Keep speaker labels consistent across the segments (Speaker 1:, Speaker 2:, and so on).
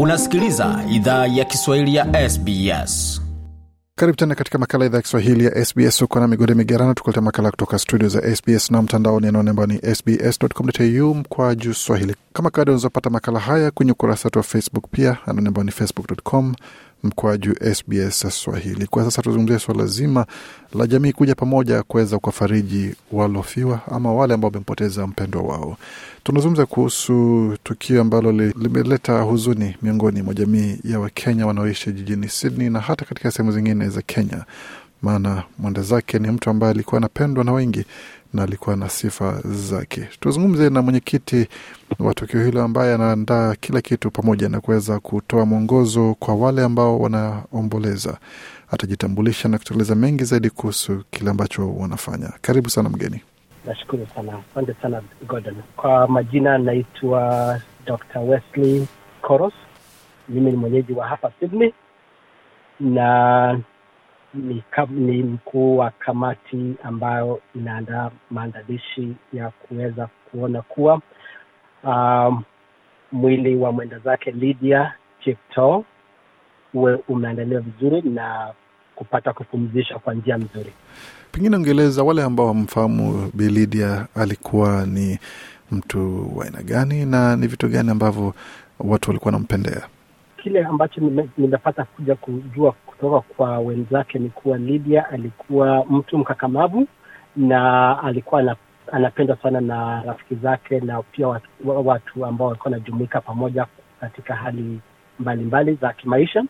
Speaker 1: Unasikiliza idhaa ya Kiswahili ya SBS.
Speaker 2: Karibu tena katika makala idhaa ya Kiswahili ya SBS. huko na migode migerano, tukuleta makala kutoka studio za SBS na mtandaoni anaone ambao ni sbs.com.au mkwa juu swahili. Kama kawaida, unazopata makala haya kwenye ukurasa wetu wa Facebook, pia anaone ambao ni facebook.com mkwaju SBS Swahili. Kwa sasa tuzungumzia suala zima la jamii kuja pamoja kuweza kuwafariji walofiwa ama wale ambao wamempoteza mpendwa wao. Tunazungumza kuhusu tukio ambalo limeleta huzuni miongoni mwa jamii ya Wakenya wanaoishi jijini Sydney na hata katika sehemu zingine za Kenya, maana mwende zake ni mtu ambaye alikuwa anapendwa na wengi na alikuwa na sifa zake. Tuzungumze na mwenyekiti wa tukio hilo ambaye anaandaa kila kitu pamoja na kuweza kutoa mwongozo kwa wale ambao wanaomboleza. Atajitambulisha na kutueleza mengi zaidi kuhusu kile ambacho wanafanya. Karibu sana mgeni.
Speaker 3: Nashukuru sana, asante sana Gordon. Kwa majina naitwa Dr. Wesley Koros. Mimi ni mwenyeji wa hapa Sydney na ni, ni mkuu wa kamati ambayo inaandaa maandalishi ya kuweza kuona kuwa um, mwili wa mwenda zake Lydia Cheptoo uwe umeandaliwa vizuri na kupata kupumzisha kwa njia mzuri.
Speaker 2: Pengine ungeeleza wale ambao wamfahamu Bi Lydia alikuwa ni mtu wa aina gani na ni vitu gani ambavyo watu walikuwa wanampendea?
Speaker 3: Kile ambacho nimepata kuja kujua kutoka kwa wenzake ni kuwa Lydia alikuwa mtu mkakamavu na alikuwa anapendwa sana na rafiki zake na pia watu, watu ambao walikuwa wanajumuika pamoja katika hali mbalimbali za kimaisha.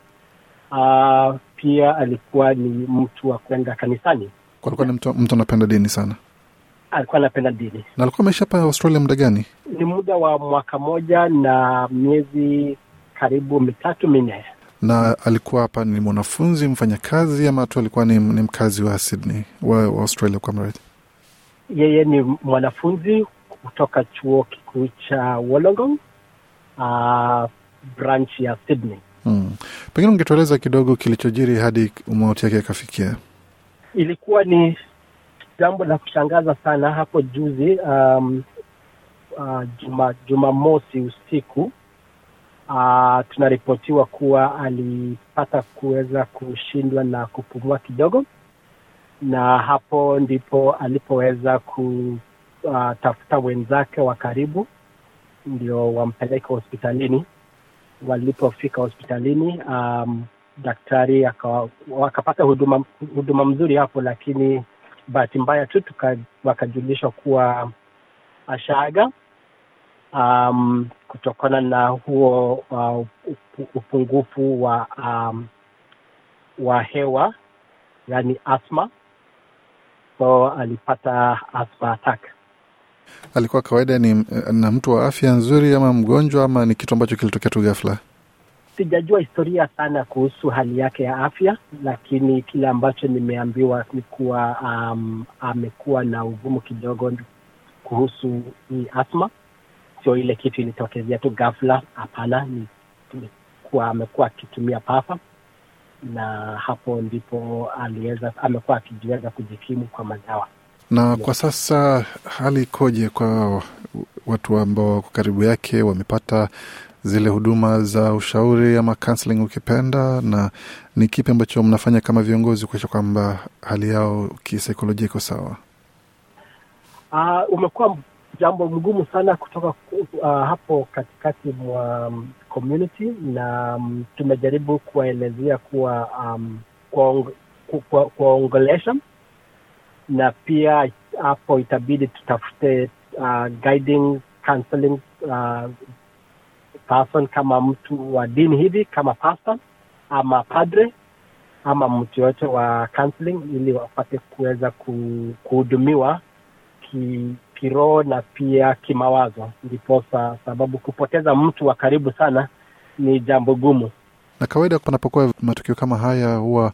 Speaker 3: Uh, pia alikuwa ni mtu wa kwenda kanisani.
Speaker 2: Alikuwa ni mtu, mtu anapenda dini sana.
Speaker 3: Alikuwa anapenda dini.
Speaker 2: Na alikuwa ameishi hapa Australia muda gani?
Speaker 3: Ni muda wa mwaka moja na miezi karibu mitatu minne.
Speaker 2: Na alikuwa hapa ni mwanafunzi mfanyakazi, ama tu alikuwa ni, ni mkazi wa Sydney wa, wa Australia kwa mradi?
Speaker 3: Yeye ni mwanafunzi kutoka chuo kikuu cha Wollongong, uh, branch ya Sydney.
Speaker 2: Hmm. Pengine ungetueleza kidogo kilichojiri hadi mauti yake akafikia.
Speaker 3: Ilikuwa ni jambo la kushangaza sana hapo juzi, um, uh, juma Jumamosi usiku uh, tunaripotiwa kuwa alipata kuweza kushindwa na kupumua kidogo, na hapo ndipo alipoweza kutafuta uh, wenzake wa karibu ndio wampeleke hospitalini. Walipofika hospitalini um, daktari wakapata huduma huduma mzuri hapo, lakini bahati mbaya tu wakajulishwa kuwa ashaaga um, kutokana na huo uh, upungufu wa um, wa hewa yani asma, so alipata asma attack.
Speaker 2: Alikuwa kawaida ni na mtu wa afya nzuri ama mgonjwa ama ni kitu ambacho kilitokea tu ghafla?
Speaker 3: Sijajua historia sana kuhusu hali yake ya afya, lakini kile ambacho nimeambiwa ni kuwa um, amekuwa na ugumu kidogo kuhusu hii asma. Sio ile kitu ilitokezea tu ghafla, hapana. Ni kuwa amekuwa akitumia papa, na hapo ndipo aliweza, amekuwa akijiweza kujikimu kwa madawa.
Speaker 2: Na kwa sasa hali ikoje kwa watu ambao wako karibu yake? Wamepata zile huduma za ushauri ama counseling ukipenda, na ni kipi ambacho mnafanya kama viongozi kuakisha kwamba hali yao kisaikolojia iko sawa?
Speaker 3: Uh, umekuwa jambo mgumu sana kutoka uh, hapo katikati mwa um, community na um, tumejaribu kuwaelezea kuwa um, kuwaongelesha na pia hapo itabidi tutafute uh, guiding counseling uh, person kama mtu wa dini hivi kama pastor ama padre ama mtu yoyote wa counseling ili wapate kuweza kuhudumiwa ki, kiroho na pia kimawazo, ndiposa sababu kupoteza mtu wa karibu sana ni jambo gumu.
Speaker 2: Na kawaida panapokuwa matukio kama haya, huwa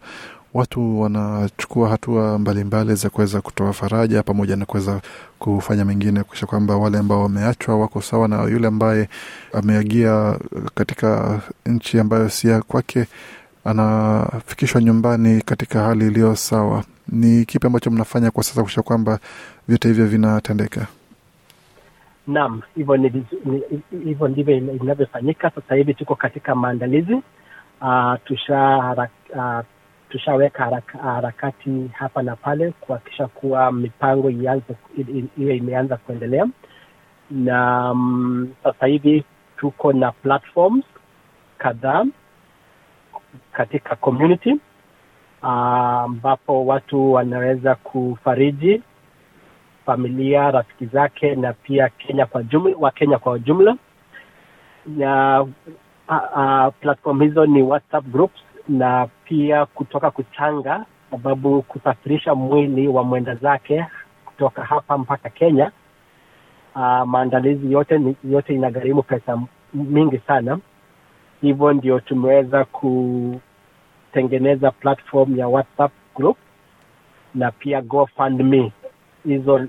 Speaker 2: watu wanachukua hatua mbalimbali za kuweza kutoa faraja pamoja na kuweza kufanya mengine kuisha kwamba wale ambao wameachwa wako sawa na yule ambaye ameagia katika nchi ambayo si ya kwake anafikishwa nyumbani katika hali iliyo sawa. Ni kipi ambacho mnafanya kwa sasa kuisha kwamba vyote hivyo vinatendeka?
Speaker 3: Naam, hivyo hivyo ndivyo inavyofanyika. Sasa hivi tuko katika maandalizi uh, tushaweka uh, tushaweka haraka, harakati hapa na pale kuhakikisha kuwa mipango iwe imeanza kuendelea, na um, sasa hivi tuko na platforms kadhaa katika community ambapo watu wanaweza kufariji familia, rafiki zake na pia Kenya kwa jumla, wa Kenya kwa ujumla. Na uh, uh, platform hizo ni WhatsApp groups na pia kutoka kuchanga, sababu kusafirisha mwili wa mwenda zake kutoka hapa mpaka Kenya uh, maandalizi yote yote inagharimu pesa mingi sana. Hivyo ndio tumeweza kutengeneza platform ya WhatsApp group na pia GoFundMe. Hizo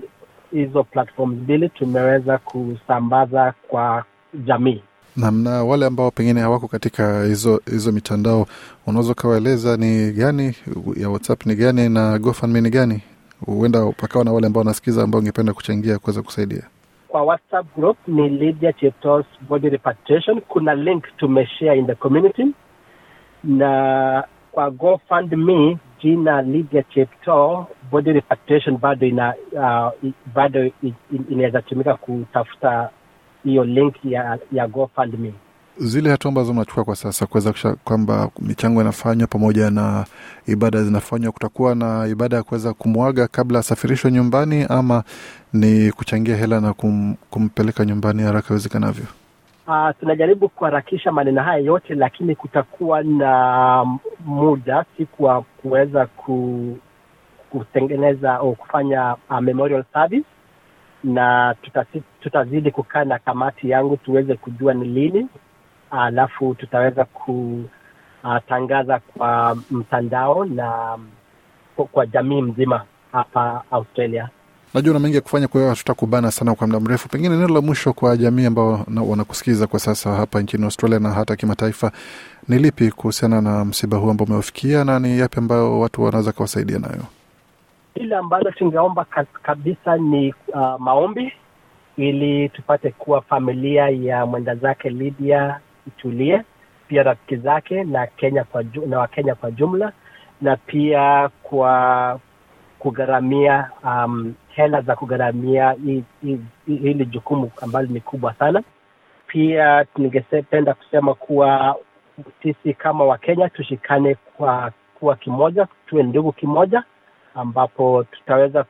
Speaker 3: hizo platform mbili tumeweza kusambaza kwa jamii.
Speaker 2: Naam, na wale ambao pengine hawako katika hizo hizo mitandao, unaweza ukawaeleza ni gani ya WhatsApp ni gani na GoFundMe ni gani? Huenda pakawa na wale ambao wanasikiza ambao ungependa kuchangia kuweza kusaidia.
Speaker 3: Kwa WhatsApp group ni Lydia Body Repatriation. Kuna link tumeshare in the community, na kwa GoFundMe jina Lydia Chepto Body Repatriation bado ina uh, bado inaweza tumika kutafuta hiyo link ya, ya GoFundMe.
Speaker 2: Zile hatua ambazo mnachukua kwa sasa kuweza kwamba michango inafanywa pamoja na ibada zinafanywa, kutakuwa na ibada ya kuweza kumwaga kabla asafirishwe nyumbani, ama ni kuchangia hela na kum, kumpeleka nyumbani haraka iwezekanavyo?
Speaker 3: Uh, tunajaribu kuharakisha maneno haya yote, lakini kutakuwa na muda siku wa kuweza ku, kutengeneza au kufanya uh, memorial service na tutasi, tutazidi kukaa na kamati yangu tuweze kujua ni lini, alafu tutaweza kutangaza kwa mtandao na kwa jamii mzima hapa Australia.
Speaker 2: Najua na mengi ya kufanya, kwa hiyo hatutakubana sana kwa muda mrefu. Pengine neno la mwisho kwa jamii ambao wanakusikiza kwa sasa hapa nchini Australia na hata kimataifa ni lipi kuhusiana na msiba huu ambao umewafikia, na ni yapi ambayo watu wanaweza kawasaidia nayo?
Speaker 3: Ile ambalo tungeomba kabisa ni uh, maombi ili tupate kuwa familia ya mwenda zake Lydia itulie, pia rafiki zake na Kenya kwa na Wakenya kwa jumla, na pia kwa kugharamia um, hela za kugharamia hi- hi- hi- hili jukumu ambalo ni kubwa sana. Pia ningependa kusema kuwa sisi kama Wakenya tushikane kwa kuwa kimoja, tuwe ndugu kimoja, ambapo tutaweza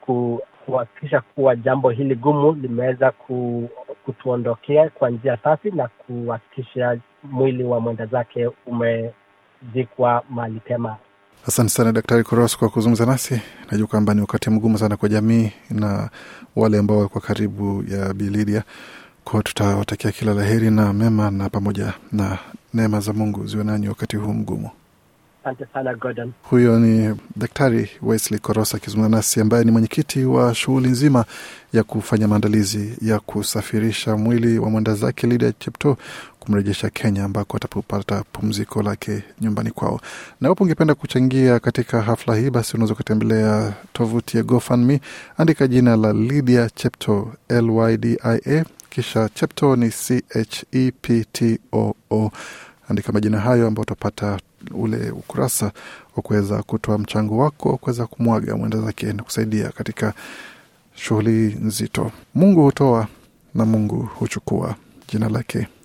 Speaker 3: kuhakikisha kuwa jambo hili gumu limeweza ku, kutuondokea kwa njia safi na kuhakikisha mwili wa mwenda zake umezikwa mahali pema.
Speaker 2: Asante sana Daktari Koros kwa kuzungumza nasi. Najua kwamba ni wakati mgumu sana kwa jamii na wale ambao walikuwa karibu ya Bilidia, kwa tutawatakia kila la heri na mema, na pamoja na neema za Mungu ziwe nanyi wakati huu mgumu.
Speaker 3: Asante sana Gordon.
Speaker 2: Huyo ni Daktari Wesley Korosa akizungumza nasi, ambaye ni mwenyekiti wa shughuli nzima ya kufanya maandalizi ya kusafirisha mwili wa mwenda zake Lydia Chepto kumrejesha Kenya, ambako atapopata pumziko lake nyumbani kwao. Na iwapo ungependa kuchangia katika hafla hii, basi unaweza ukatembelea tovuti ya GoFundMe, andika jina la Lydia Chepto, Lydia, kisha Chepto ni Cheptoo andika majina hayo ambao utapata ule ukurasa wa kuweza kutoa mchango wako wa kuweza kumwaga mwenda zake na kusaidia katika shughuli nzito. Mungu hutoa na Mungu huchukua. Jina lake